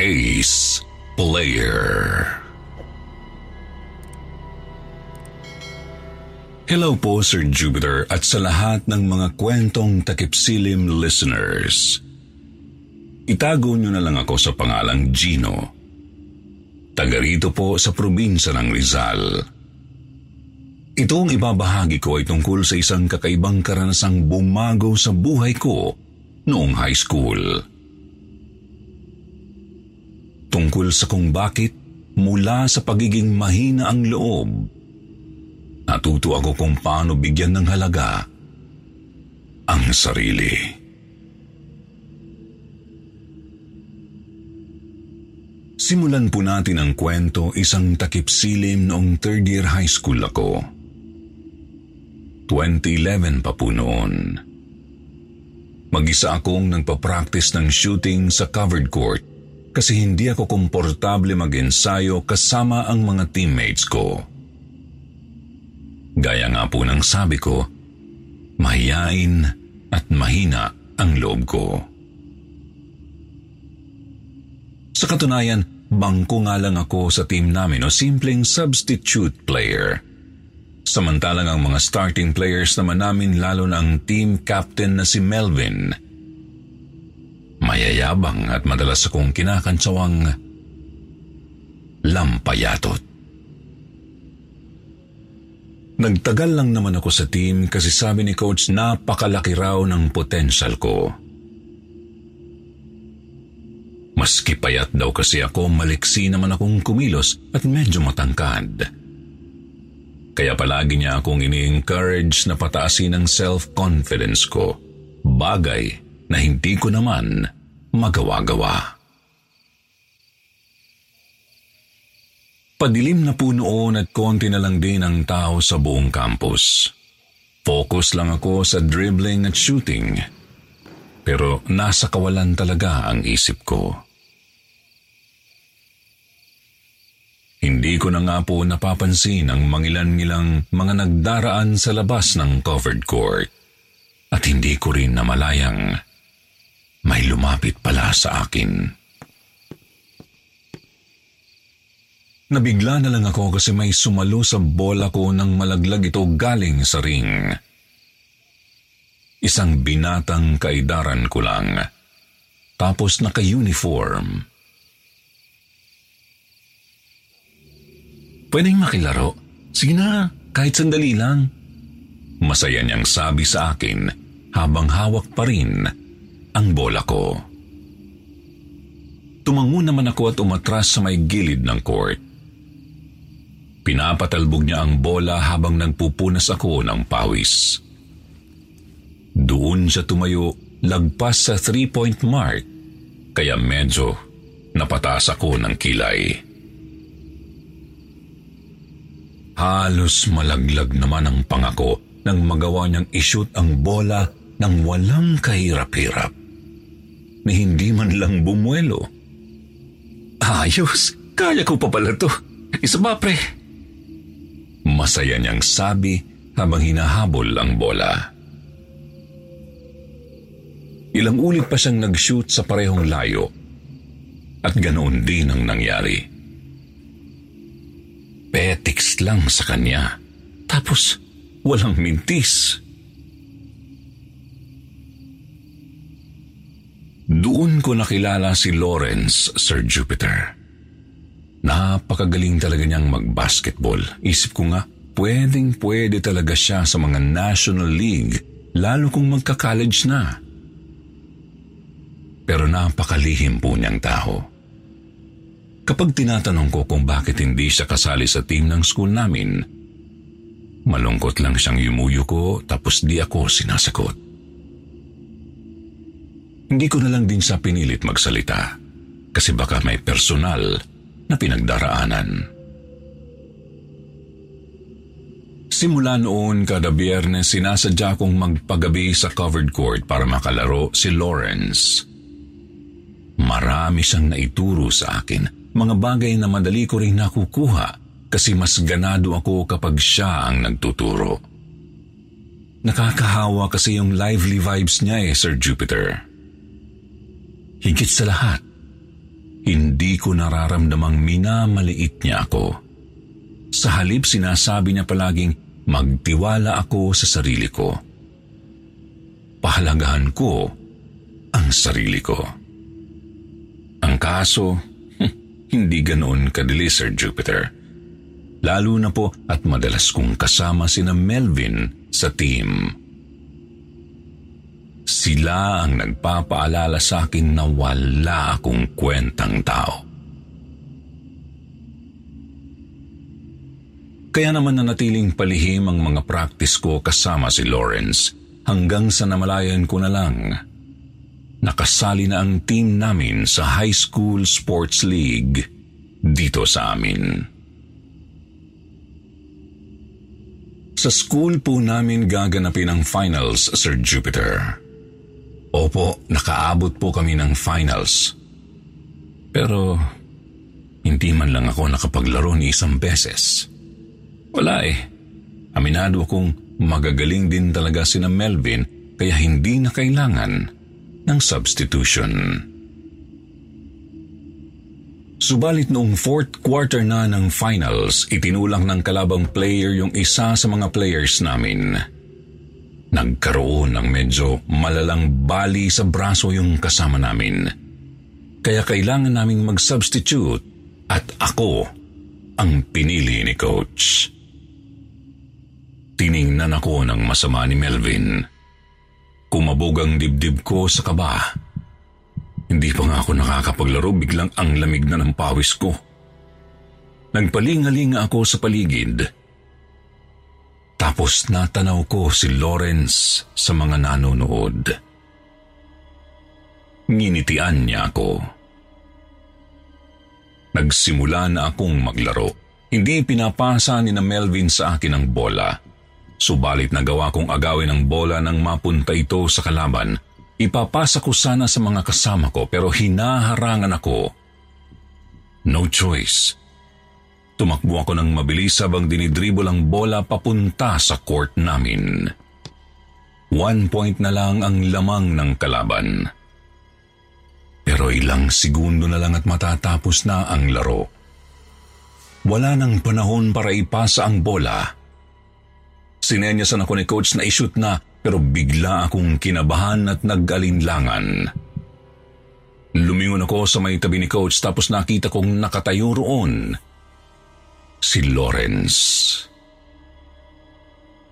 Ace Player Hello po Sir Jupiter at sa lahat ng mga kwentong takipsilim listeners. Itago niyo na lang ako sa pangalang Gino. Taga rito po sa probinsya ng Rizal. Itong ibabahagi ko ay tungkol sa isang kakaibang karanasang bumago sa buhay ko noong high school. Tungkol sa kung bakit mula sa pagiging mahina ang loob Natuto ako kung paano bigyan ng halaga ang sarili. Simulan po natin ang kwento isang takip silim noong third year high school ako. 2011 pa po noon. Mag-isa akong nagpa-practice ng shooting sa covered court kasi hindi ako komportable mag-ensayo kasama ang mga teammates ko. Gaya nga po ng sabi ko, mahiyain at mahina ang loob ko. Sa katunayan, bangko nga lang ako sa team namin o simpleng substitute player. Samantalang ang mga starting players naman namin lalo na ang team captain na si Melvin. Mayayabang at madalas akong kinakansawang lampayatot. Nagtagal lang naman ako sa team kasi sabi ni coach napakalaki raw ng potential ko. Maski payat daw kasi ako, maliksi naman akong kumilos at medyo matangkad. Kaya palagi niya akong ini-encourage na pataasin ang self-confidence ko. Bagay na hindi ko naman magawa-gawa. Padilim na po noon at konti na lang din ang tao sa buong campus. Focus lang ako sa dribbling at shooting. Pero nasa kawalan talaga ang isip ko. Hindi ko na nga po napapansin ang mangilan-ngilang mga nagdaraan sa labas ng covered court. At hindi ko rin namalayang may lumapit pala sa akin. Nabigla na lang ako kasi may sumalo sa bola ko nang malaglag ito galing sa ring. Isang binatang kaidaran ko lang. Tapos naka-uniform. Pwedeng makilaro? Sige na, kahit sandali lang. Masaya niyang sabi sa akin habang hawak pa rin ang bola ko. Tumango naman ako at umatras sa may gilid ng court. Pinapatalbog niya ang bola habang nagpupunas ako ng pawis. Doon siya tumayo lagpas sa three-point mark kaya medyo napataas ako ng kilay. Halos malaglag naman ang pangako nang magawa niyang ishoot ang bola ng walang kahirap-hirap. Ni hindi man lang bumuelo. Ayos, kaya ko pa pala to. Isa ba pre? Masaya niyang sabi habang hinahabol ang bola. Ilang ulit pa siyang nag-shoot sa parehong layo at ganoon din ang nangyari. Petiks lang sa kanya tapos walang mintis. Doon ko nakilala si Lawrence, Sir Jupiter. Napakagaling talaga niyang mag-basketball. Isip ko nga, pwedeng pwede talaga siya sa mga National League, lalo kung magka-college na. Pero napakalihim po niyang tao. Kapag tinatanong ko kung bakit hindi siya kasali sa team ng school namin, Malungkot lang siyang yumuyo ko tapos di ako sinasagot. Hindi ko na lang din siya pinilit magsalita kasi baka may personal na pinagdaraanan. Simula noon kada biyernes sinasadya kong magpagabi sa covered court para makalaro si Lawrence. Marami siyang naituro sa akin, mga bagay na madali ko rin nakukuha kasi mas ganado ako kapag siya ang nagtuturo. Nakakahawa kasi yung lively vibes niya eh, Sir Jupiter. Higit sa lahat, hindi ko nararamdamang minamaliit niya ako. Sa halip sinasabi niya palaging magtiwala ako sa sarili ko. Pahalagahan ko ang sarili ko. Ang kaso, hindi ganoon kadali Sir Jupiter. Lalo na po at madalas kong kasama sina Melvin sa team. Sila ang nagpapaalala sa akin na wala akong kwentang tao. Kaya naman nanatiling palihim ang mga practice ko kasama si Lawrence hanggang sa namalayan ko na lang. Nakasali na ang team namin sa High School Sports League dito sa amin. Sa school po namin gaganapin ang finals, Sir Jupiter. Opo, nakaabot po kami ng finals. Pero hindi man lang ako nakapaglaro ni isang beses. Wala eh. Aminado akong magagaling din talaga sina Melvin kaya hindi na kailangan ng substitution. Subalit noong fourth quarter na ng finals, itinulang ng kalabang player yung isa sa mga players namin. Nagkaroon ng medyo malalang bali sa braso yung kasama namin. Kaya kailangan naming mag-substitute at ako ang pinili ni Coach. Tiningnan ako ng masama ni Melvin. Kumabog ang dibdib ko sa kaba. Hindi pa nga ako nakakapaglaro, biglang ang lamig na ng pawis ko. Nagpalingalinga ako sa paligid tapos natanaw ko si Lawrence sa mga nanonood. Nginitian niya ako. Nagsimula na akong maglaro. Hindi pinapasa ni na Melvin sa akin ang bola. Subalit nagawa kong agawin ang bola nang mapunta ito sa kalaban. Ipapasa ko sana sa mga kasama ko pero hinaharangan ako. No choice. Tumakbo ako ng mabilis habang dinidribble ang bola papunta sa court namin. One point na lang ang lamang ng kalaban. Pero ilang segundo na lang at matatapos na ang laro. Wala nang panahon para ipasa ang bola. Sinenyasan ako ni coach na ishoot na pero bigla akong kinabahan at nag-alinlangan. Lumingon ako sa may tabi ni coach tapos nakita kong nakatayo roon si Lawrence.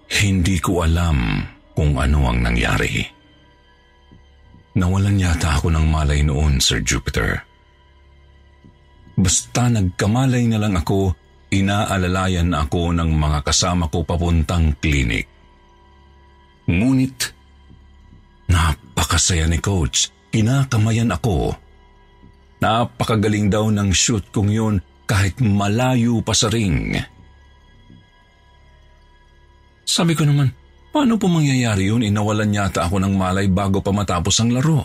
Hindi ko alam kung ano ang nangyari. Nawalan yata ako ng malay noon, Sir Jupiter. Basta nagkamalay na lang ako, inaalalayan na ako ng mga kasama ko papuntang klinik. Ngunit, napakasaya ni Coach. Kinakamayan ako. Napakagaling daw ng shoot kong yun kahit malayo pa sa ring. Sabi ko naman, paano po mangyayari yun? Inawalan yata ako ng malay bago pa matapos ang laro.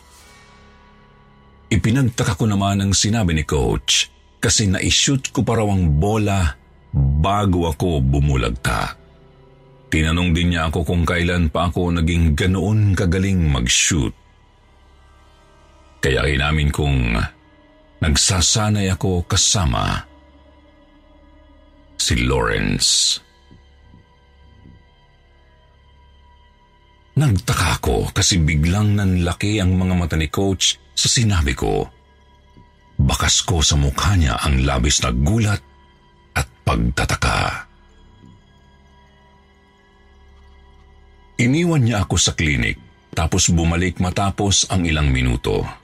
Ipinagtaka ko naman ang sinabi ni coach kasi na-shoot ko pa raw ang bola bago ako bumulagta. Tinanong din niya ako kung kailan pa ako naging ganoon kagaling mag-shoot. Kaya inamin kong nagsasanay ako kasama si Lawrence. Nagtaka ako kasi biglang nanlaki ang mga mata ni Coach sa sinabi ko. Bakas ko sa mukha niya ang labis na gulat at pagtataka. Iniwan niya ako sa klinik tapos bumalik matapos ang ilang minuto.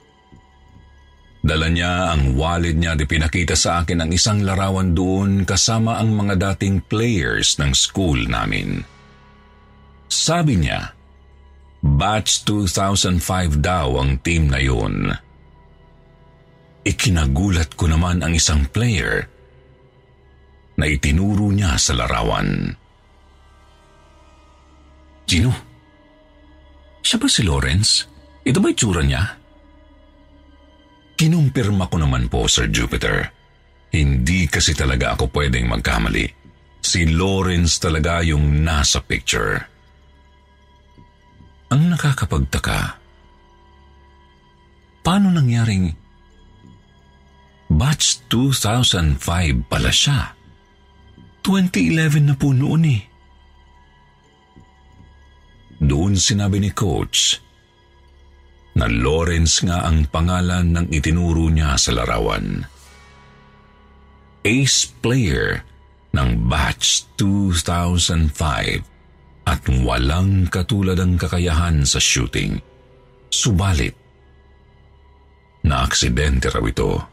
Dala niya ang wallet niya at ipinakita sa akin ang isang larawan doon kasama ang mga dating players ng school namin. Sabi niya, batch 2005 daw ang team na yun. Ikinagulat ko naman ang isang player na itinuro niya sa larawan. Gino, siya ba si Lawrence? Ito ba itsura niya? Kinumpirma ko naman po, Sir Jupiter. Hindi kasi talaga ako pwedeng magkamali. Si Lawrence talaga yung nasa picture. Ang nakakapagtaka, paano nangyaring batch 2005 pala siya? 2011 na po noon eh. Doon sinabi ni Coach, na Lawrence nga ang pangalan ng itinuro niya sa larawan. Ace player ng batch 2005 at walang katulad ang kakayahan sa shooting. Subalit, na aksidente raw ito.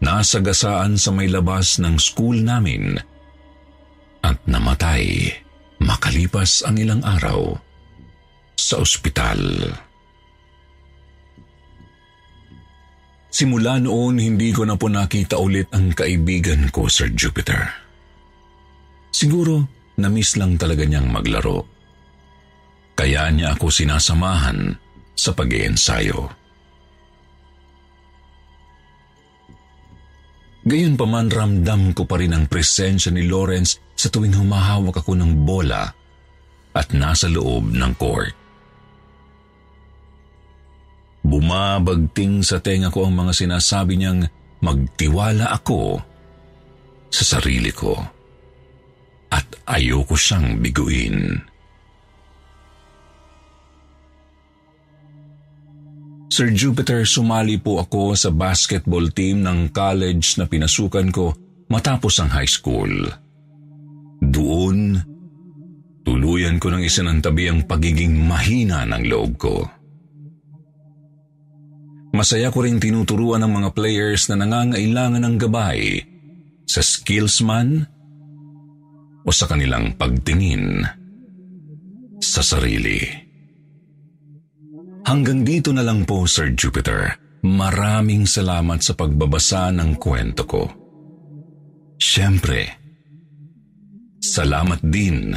Nasagasaan sa may labas ng school namin at namatay makalipas ang ilang araw sa ospital. Simula noon, hindi ko na po nakita ulit ang kaibigan ko, Sir Jupiter. Siguro, na-miss lang talaga niyang maglaro. Kaya niya ako sinasamahan sa pag ensayo Gayon pa man ramdam ko pa rin ang presensya ni Lawrence sa tuwing humahawak ako ng bola at nasa loob ng court. Bumabagting sa tenga ko ang mga sinasabi niyang magtiwala ako sa sarili ko at ayoko siyang biguin. Sir Jupiter, sumali po ako sa basketball team ng college na pinasukan ko matapos ang high school. Doon, tuluyan ko ng isinantabi ang pagiging mahina ng loob ko. Masaya ko rin tinuturuan ng mga players na nangangailangan ng gabay sa skills man o sa kanilang pagtingin sa sarili. Hanggang dito na lang po, Sir Jupiter. Maraming salamat sa pagbabasa ng kwento ko. Siyempre, salamat din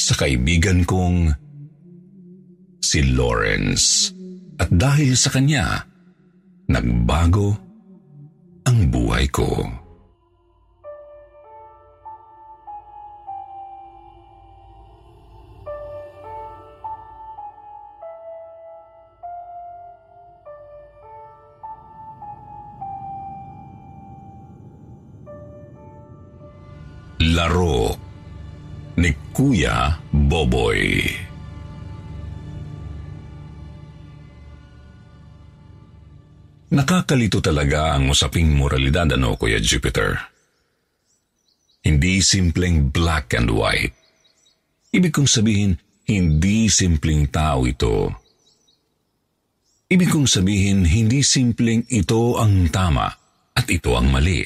sa kaibigan kong si Lawrence. At dahil sa kanya, nagbago ang buhay ko. Laro ni Kuya Boboy. Nakakalito talaga ang usaping moralidad ano, Kuya Jupiter. Hindi simpleng black and white. Ibig kong sabihin, hindi simpleng tao ito. Ibig kong sabihin, hindi simpleng ito ang tama at ito ang mali.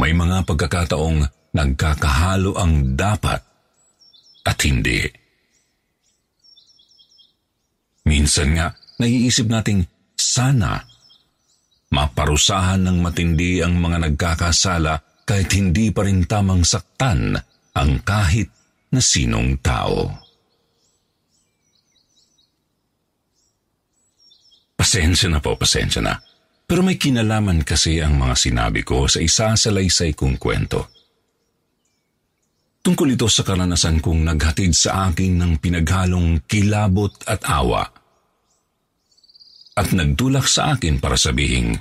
May mga pagkakataong nagkakahalo ang dapat at hindi. Minsan nga, naiisip nating sana maparusahan ng matindi ang mga nagkakasala kahit hindi pa rin tamang saktan ang kahit na sinong tao. Pasensya na po, pasensya na. Pero may kinalaman kasi ang mga sinabi ko sa isa sa laysay kong kwento. Tungkol ito sa karanasan kong naghatid sa akin ng pinaghalong kilabot at awa – at nagtulak sa akin para sabihin,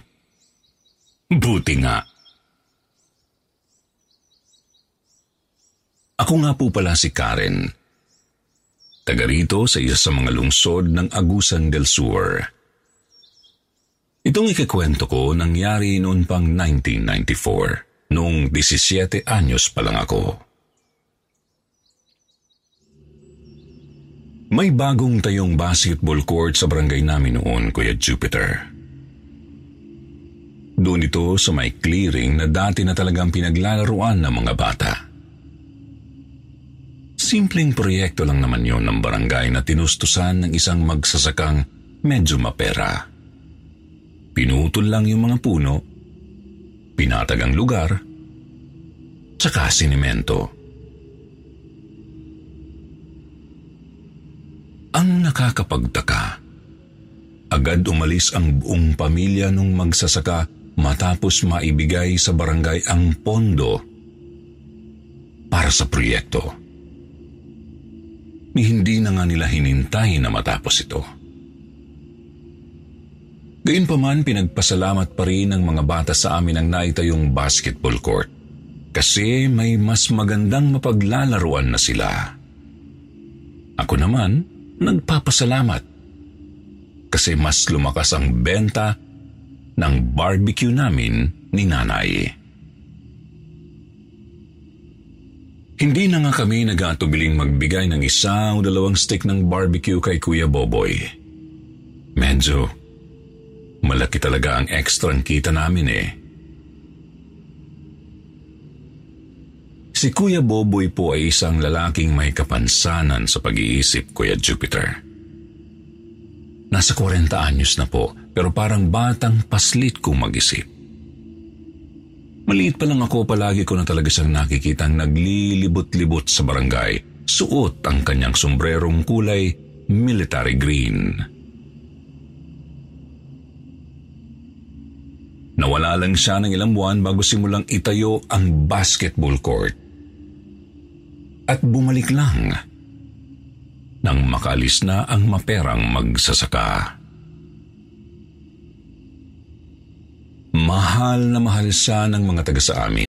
Buti nga. Ako nga po pala si Karen. Taga rito sa isa sa mga lungsod ng Agusan del Sur. Itong ikikwento ko nangyari noon pang 1994, noong 17 anyos pa lang ako. May bagong tayong basketball court sa barangay namin noon, Kuya Jupiter. Doon ito sa may clearing na dati na talagang pinaglalaruan ng mga bata. Simpleng proyekto lang naman yon ng barangay na tinustusan ng isang magsasakang medyo mapera. Pinutol lang yung mga puno, pinatag ang lugar, tsaka sinimento. Ang nakakapagtaka, agad umalis ang buong pamilya nung magsasaka matapos maibigay sa barangay ang pondo para sa proyekto. Hindi na nga nila hinintay na matapos ito. Gayunpaman, pinagpasalamat pa rin ng mga bata sa amin ang naitayong basketball court kasi may mas magandang mapaglalaruan na sila. Ako naman, nagpapasalamat kasi mas lumakas ang benta ng barbecue namin ni nanay. Hindi na nga kami nag-atubiling magbigay ng isa o dalawang stick ng barbecue kay Kuya Boboy. Medyo malaki talaga ang extra kita namin eh. Si Kuya Boboy po ay isang lalaking may kapansanan sa pag-iisip, Kuya Jupiter. Nasa 40 anyos na po, pero parang batang paslit kong mag-isip. Maliit pa lang ako, palagi ko na talaga siyang nakikitang naglilibot-libot sa barangay. Suot ang kanyang sombrerong kulay military green. Nawala lang siya ng ilang buwan bago simulang itayo ang basketball court at bumalik lang nang makalis na ang maperang magsasaka. Mahal na mahal siya ng mga taga sa amin.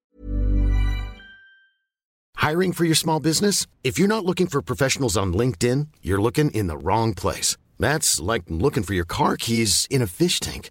Hiring for your small business? If you're not looking for professionals on LinkedIn, you're looking in the wrong place. That's like looking for your car keys in a fish tank.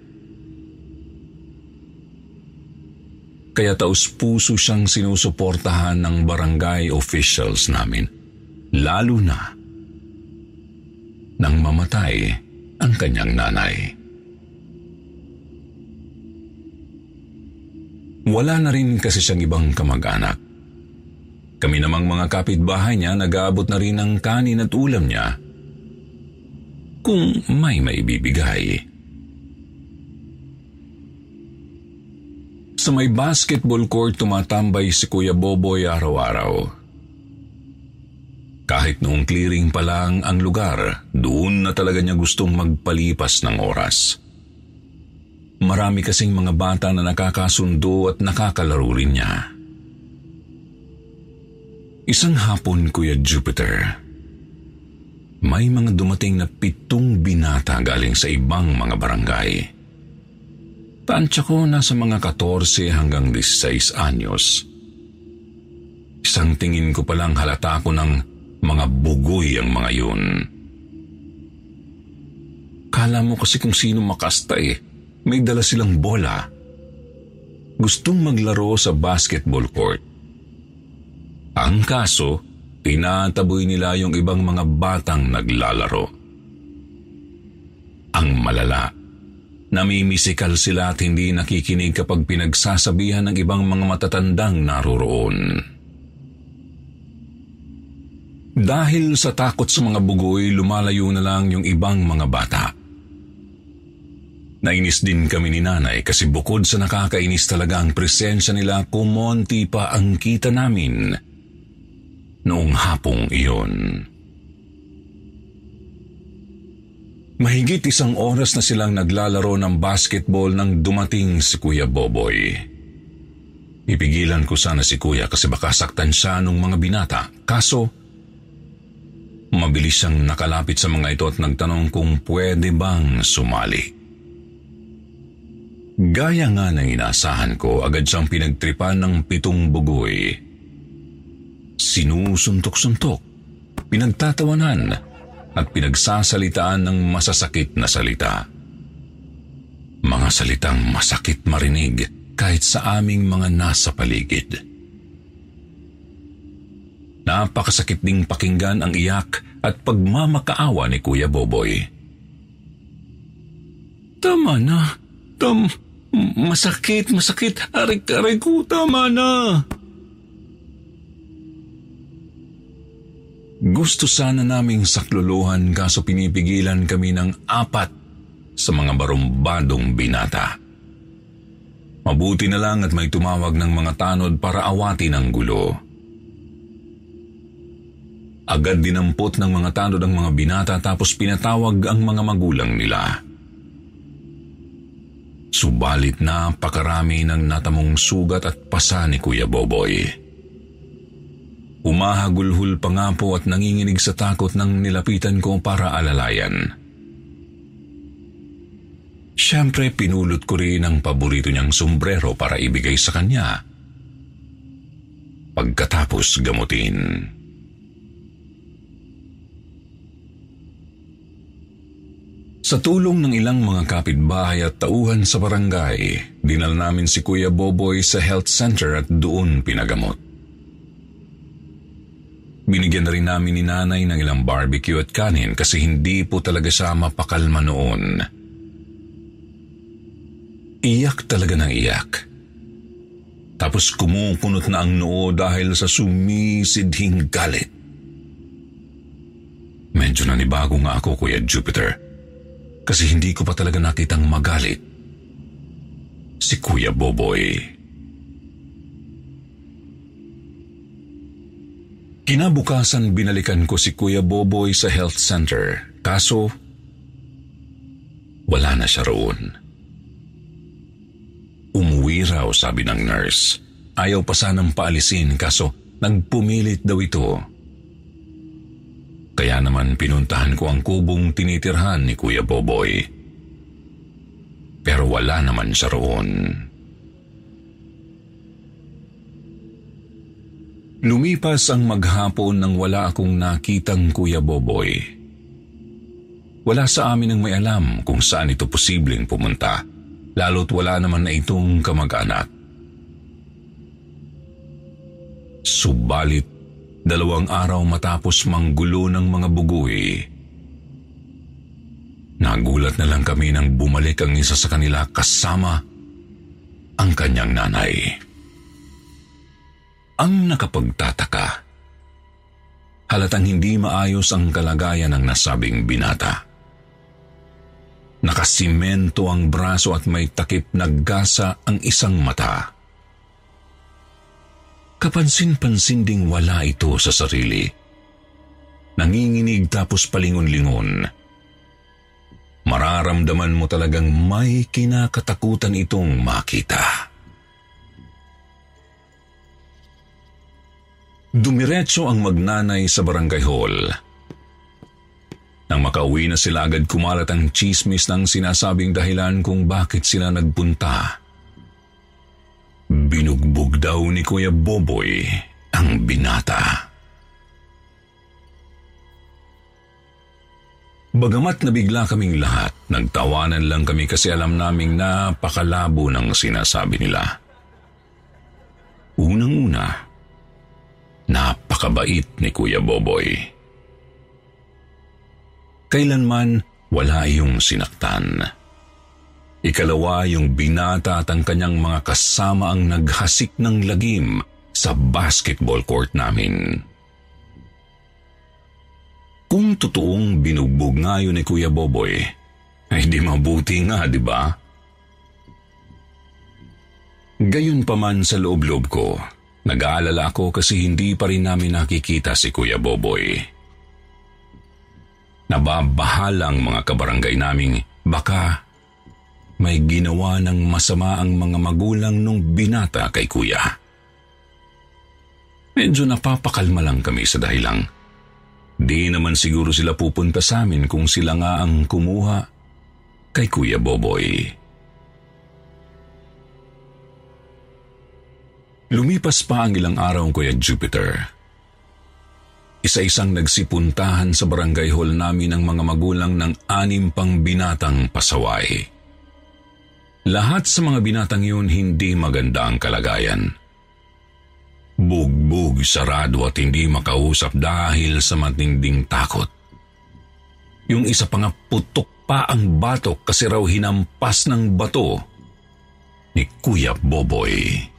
Kaya taus puso siyang sinusuportahan ng barangay officials namin. Lalo na nang mamatay ang kanyang nanay. Wala na rin kasi siyang ibang kamag-anak. Kami namang mga kapitbahay niya nag-aabot na rin ng kanin at ulam niya kung may maibibigay. Sa may basketball court tumatambay si Kuya Boboy araw-araw. Kahit noong clearing pa lang ang lugar, doon na talaga niya gustong magpalipas ng oras. Marami kasing mga bata na nakakasundo at nakakalaro rin niya. Isang hapon, Kuya Jupiter, may mga dumating na pitong binata galing sa ibang mga barangay. Tansya ko nasa mga 14 hanggang 16 anyos. Isang tingin ko palang halata ko ng mga bugoy ang mga yun. Kala mo kasi kung sino makasta eh. May dala silang bola. Gustong maglaro sa basketball court. Ang kaso, tinataboy nila yung ibang mga batang naglalaro. Ang malala, Namimisikal sila at hindi nakikinig kapag pinagsasabihan ng ibang mga matatandang naroroon. Dahil sa takot sa mga bugoy, lumalayo na lang yung ibang mga bata. Nainis din kami ni nanay kasi bukod sa nakakainis talaga ang presensya nila, kumonti pa ang kita namin noong hapong iyon. Mahigit isang oras na silang naglalaro ng basketball nang dumating si Kuya Boboy. Ipigilan ko sana si Kuya kasi baka saktan siya nung mga binata. Kaso, Mabilis siyang nakalapit sa mga ito at nagtanong kung pwede bang sumali. Gaya nga ng inaasahan ko, agad siyang pinagtripan ng pitong bugoy. Sinusuntok-suntok, pinagtatawanan at pinagsasalitaan ng masasakit na salita. Mga salitang masakit marinig kahit sa aming mga nasa paligid. Napakasakit ding pakinggan ang iyak at pagmamakaawa ni Kuya Boboy. Tama na. Tam, masakit, masakit. Aray-aray ko, tama na. Gusto sana naming sakluluhan kaso pinipigilan kami ng apat sa mga barumbadong binata. Mabuti na lang at may tumawag ng mga tanod para awatin ang gulo. Agad dinampot ng mga tanod ang mga binata tapos pinatawag ang mga magulang nila. Subalit na pakarami ng natamong sugat at pasa ni Kuya Boboy. Umahagulhul pa nga po at nanginginig sa takot nang nilapitan ko para alalayan. Siyempre, pinulot ko rin ang paborito niyang sombrero para ibigay sa kanya. Pagkatapos gamutin. Sa tulong ng ilang mga kapitbahay at tauhan sa barangay, dinal namin si Kuya Boboy sa health center at doon pinagamot. Binigyan na rin namin ni nanay ng ilang barbecue at kanin kasi hindi po talaga siya mapakalma noon. Iyak talaga ng iyak. Tapos kumukunot na ang noo dahil sa sumisidhing galit. Medyo nanibago nga ako, Kuya Jupiter kasi hindi ko pa talaga nakitang magalit si Kuya Boboy. Kinabukasan binalikan ko si Kuya Boboy sa health center kaso wala na siya roon. Umuwi raw sabi ng nurse. Ayaw pa sanang paalisin kaso nagpumilit daw ito kaya naman pinuntahan ko ang kubong tinitirhan ni Kuya Boboy. Pero wala naman siya roon. Lumipas ang maghapon nang wala akong nakitang Kuya Boboy. Wala sa amin ang may alam kung saan ito posibleng pumunta, lalo't wala naman na itong kamag-anak. Subalit Dalawang araw matapos manggulo ng mga bugoy. Nagulat na lang kami nang bumalik ang isa sa kanila kasama ang kanyang nanay. Ang nakapagtataka, halatang hindi maayos ang kalagayan ng nasabing binata. Nakasimento ang braso at may takip na gasa ang isang mata. Kapansin-pansin ding wala ito sa sarili. Nanginginig tapos palingon-lingon. Mararamdaman mo talagang may kinakatakutan itong makita. Dumiretso ang magnanay sa barangay hall. Nang makauwi na sila agad kumalat ang chismis ng sinasabing dahilan kung bakit sila nagpunta Binugbog daw ni Kuya Boboy ang binata. Bagamat nabigla kaming lahat, nagtawanan lang kami kasi alam naming napakalabo ng sinasabi nila. Unang-una, napakabait ni Kuya Boboy. Kailanman wala iyong sinaktan. Ikalawa yung binata at ang kanyang mga kasama ang naghasik ng lagim sa basketball court namin. Kung totoong binugbog nga yun ni Kuya Boboy, ay di mabuti nga, di ba? Gayon pa man sa loob-loob ko, nag-aalala ako kasi hindi pa rin namin nakikita si Kuya Boboy. Nababahalang mga kabarangay naming baka may ginawa ng masama ang mga magulang nung binata kay kuya. Medyo napapakalma lang kami sa dahilang Di naman siguro sila pupunta sa amin kung sila nga ang kumuha kay Kuya Boboy. Lumipas pa ang ilang araw Kuya Jupiter. Isa-isang nagsipuntahan sa barangay hall namin ng mga magulang ng anim pang binatang pasaway. Lahat sa mga binatang yun hindi maganda ang kalagayan. Bugbog, sarado at hindi makausap dahil sa matinding takot. Yung isa pa nga putok pa ang batok kasi raw hinampas ng bato ni Kuya Boboy.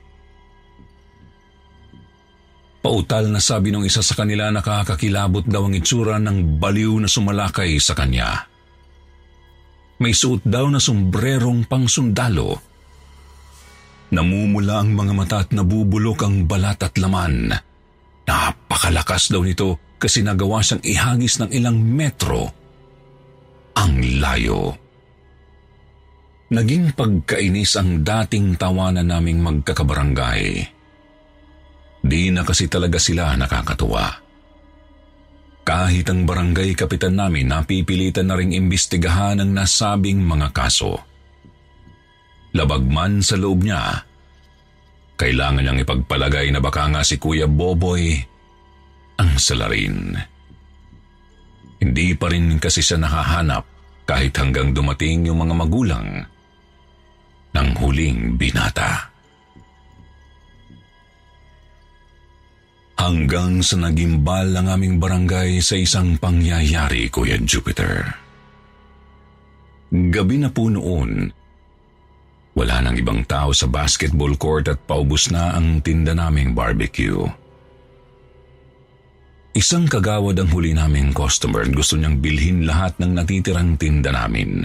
Pautal na sabi ng isa sa kanila nakakakilabot daw ang itsura ng baliw na sumalakay sa kanya. May suot daw na sombrerong pang sundalo. Namumula ang mga mata at nabubulok ang balat at laman. Napakalakas daw nito kasi nagawa siyang ihagis ng ilang metro ang layo. Naging pagkainis ang dating tawanan naming magkakabarangay. Di na kasi talaga sila nakakatuwa. Kahit ang barangay kapitan namin napipilitan na ring imbestigahan ang nasabing mga kaso. Labagman sa loob niya, kailangan niyang ipagpalagay na baka nga si Kuya Boboy ang salarin. Hindi pa rin kasi siya nakahanap kahit hanggang dumating yung mga magulang ng huling binata. Hanggang sa nagimbal ang aming barangay sa isang pangyayari, Kuya Jupiter. Gabi na po noon, wala nang ibang tao sa basketball court at paubos na ang tinda naming barbecue. Isang kagawad ang huli naming customer at gusto niyang bilhin lahat ng natitirang tinda namin.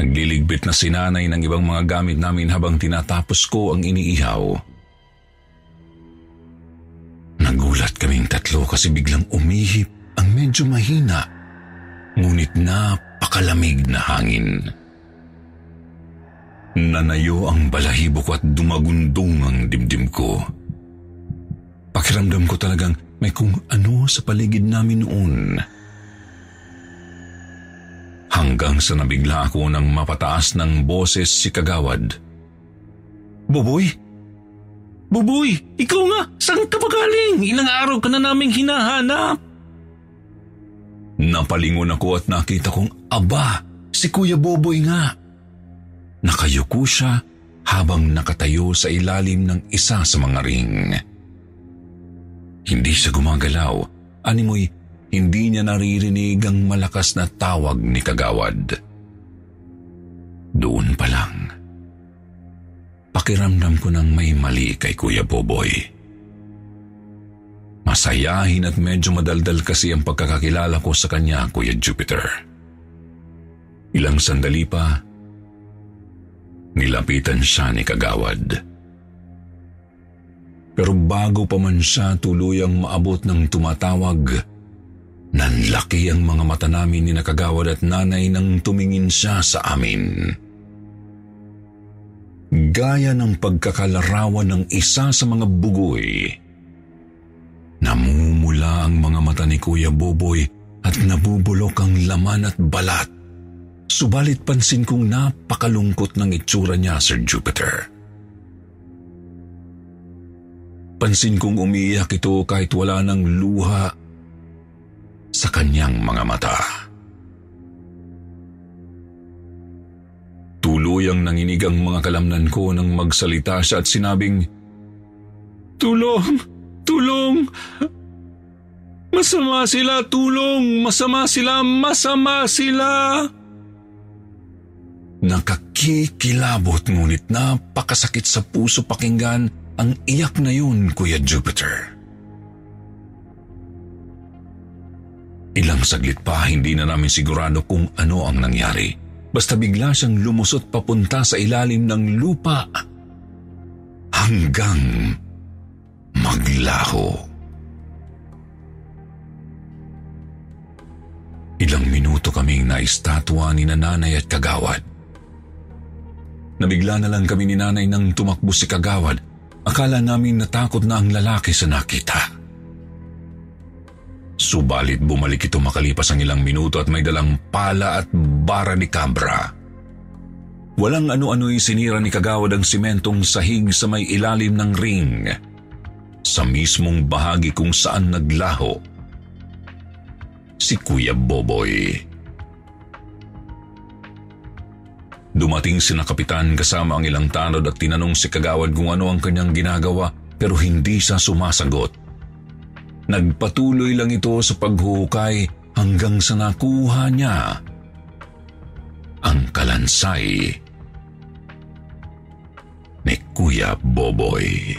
Nagliligpit na sinanay ng ibang mga gamit namin habang tinatapos ko ang iniihaw. Nagulat kaming tatlo kasi biglang umihip ang medyo mahina, ngunit napakalamig na hangin. Nanayo ang balahibo ko at dumagundong ang dimdim ko. Pakiramdam ko talagang may kung ano sa paligid namin noon. Hanggang sa nabigla ako ng mapataas ng boses si Kagawad. Boboy, Buboy, ikaw nga, saan ka pa galing? Ilang araw ka na naming hinahanap. Napalingon ako at nakita kong aba, si Kuya Boboy nga. Nakayuko siya habang nakatayo sa ilalim ng isa sa mga ring. Hindi siya gumagalaw. Animoy, hindi niya naririnig ang malakas na tawag ni Kagawad. Doon pa lang, pakiramdam ko nang may mali kay Kuya Boboy. Masayahin at medyo madaldal kasi ang pagkakakilala ko sa kanya, Kuya Jupiter. Ilang sandali pa, nilapitan siya ni Kagawad. Pero bago pa man siya tuluyang maabot ng tumatawag, nanlaki ang mga mata namin ni Nakagawad at nanay nang tumingin siya sa amin gaya ng pagkakalarawan ng isa sa mga bugoy. Namumula ang mga mata ni Kuya Boboy at nabubulok ang laman at balat. Subalit pansin kong napakalungkot ng itsura niya, Sir Jupiter. Pansin kong umiiyak ito kahit wala ng luha sa kanyang mga mata. Tuluyang nanginig ang mga kalamnan ko nang magsalita siya at sinabing, Tulong! Tulong! Masama sila! Tulong! Masama sila! Masama sila! Nakakikilabot ngunit napakasakit sa puso pakinggan ang iyak na yun, Kuya Jupiter. Ilang saglit pa hindi na namin sigurado kung ano ang nangyari basta bigla siyang lumusot papunta sa ilalim ng lupa hanggang maglaho. Ilang minuto kaming naistatwa ni nanay at kagawad. Nabigla na lang kami ni nanay nang tumakbo si kagawad. Akala namin natakot na ang lalaki sa nakita. Subalit bumalik ito makalipas ang ilang minuto at may dalang pala at bara ni Cabra. Walang ano-ano'y sinira ni Kagawad ang simentong sahig sa may ilalim ng ring sa mismong bahagi kung saan naglaho si Kuya Boboy. Dumating si na kapitan kasama ang ilang tanod at tinanong si Kagawad kung ano ang kanyang ginagawa pero hindi siya sumasagot. Nagpatuloy lang ito sa paghukay hanggang sa nakuha niya ang kalansay ni Kuya Boboy.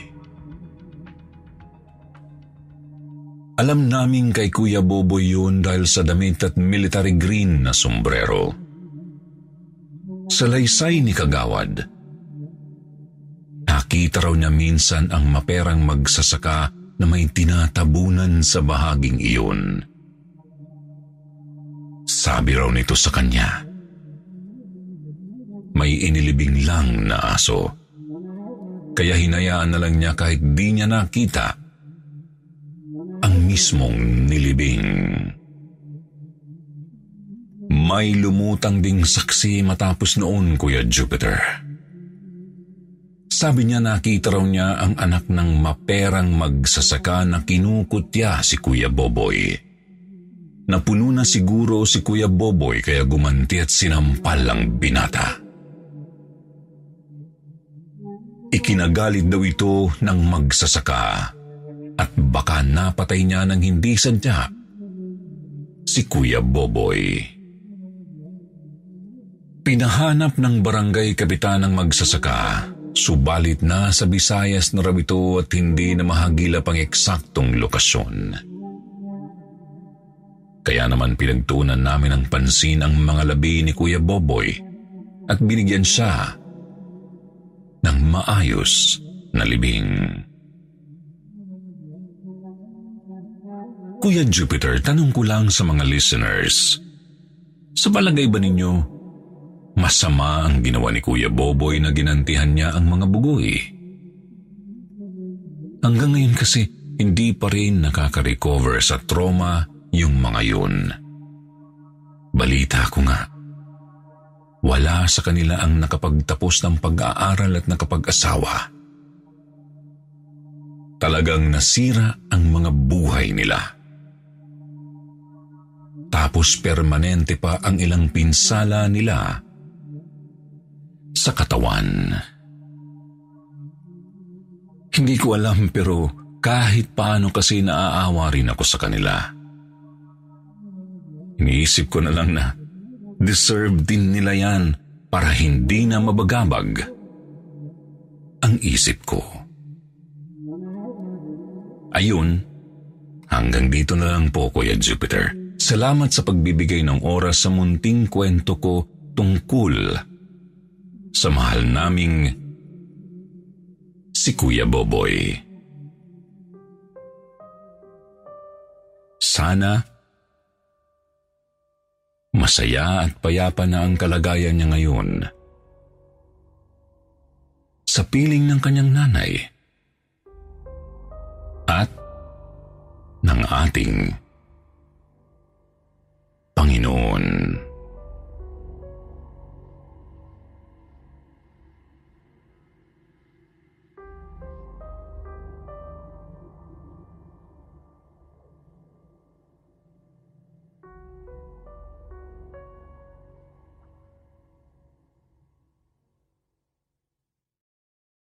Alam namin kay Kuya Boboy yun dahil sa damit at military green na sombrero. Sa laysay ni Kagawad, nakita raw niya minsan ang maperang magsasaka na may tinatabunan sa bahaging iyon. Sabi raw nito sa kanya, may inilibing lang na aso. Kaya hinayaan na lang niya kahit di niya nakita ang mismong nilibing. May lumutang ding saksi matapos noon, Kuya Jupiter. Sabi niya nakita raw niya ang anak ng maperang magsasaka na kinukutya si Kuya Boboy. Napuno na siguro si Kuya Boboy kaya gumanti at sinampal ang binata. Ikinagalit daw ito ng magsasaka at baka napatay niya ng hindi sadya si Kuya Boboy. Pinahanap ng barangay kapitan ng magsasaka Subalit na sa Visayas na raw ito at hindi na mahagilap ang eksaktong lokasyon. Kaya naman pinagtunan namin ng pansin ang mga labi ni Kuya Boboy at binigyan siya ng maayos na libing. Kuya Jupiter, tanong ko lang sa mga listeners. Sa palagay ba ninyo, Masama ang ginawa ni Kuya Boboy na ginantihan niya ang mga bugoy. Hanggang ngayon kasi hindi pa rin nakaka-recover sa trauma yung mga yun. Balita ko nga, wala sa kanila ang nakapagtapos ng pag-aaral at nakapag-asawa. Talagang nasira ang mga buhay nila. Tapos permanente pa ang ilang pinsala nila sa katawan. Hindi ko alam pero kahit paano kasi naaawa rin ako sa kanila. Iniisip ko na lang na deserve din nila yan para hindi na mabagabag ang isip ko. Ayun, hanggang dito na lang po Kuya Jupiter. Salamat sa pagbibigay ng oras sa munting kwento ko tungkol sa mahal naming si Kuya Boboy. Sana masaya at payapa na ang kalagayan niya ngayon sa piling ng kanyang nanay at ng ating Panginoon.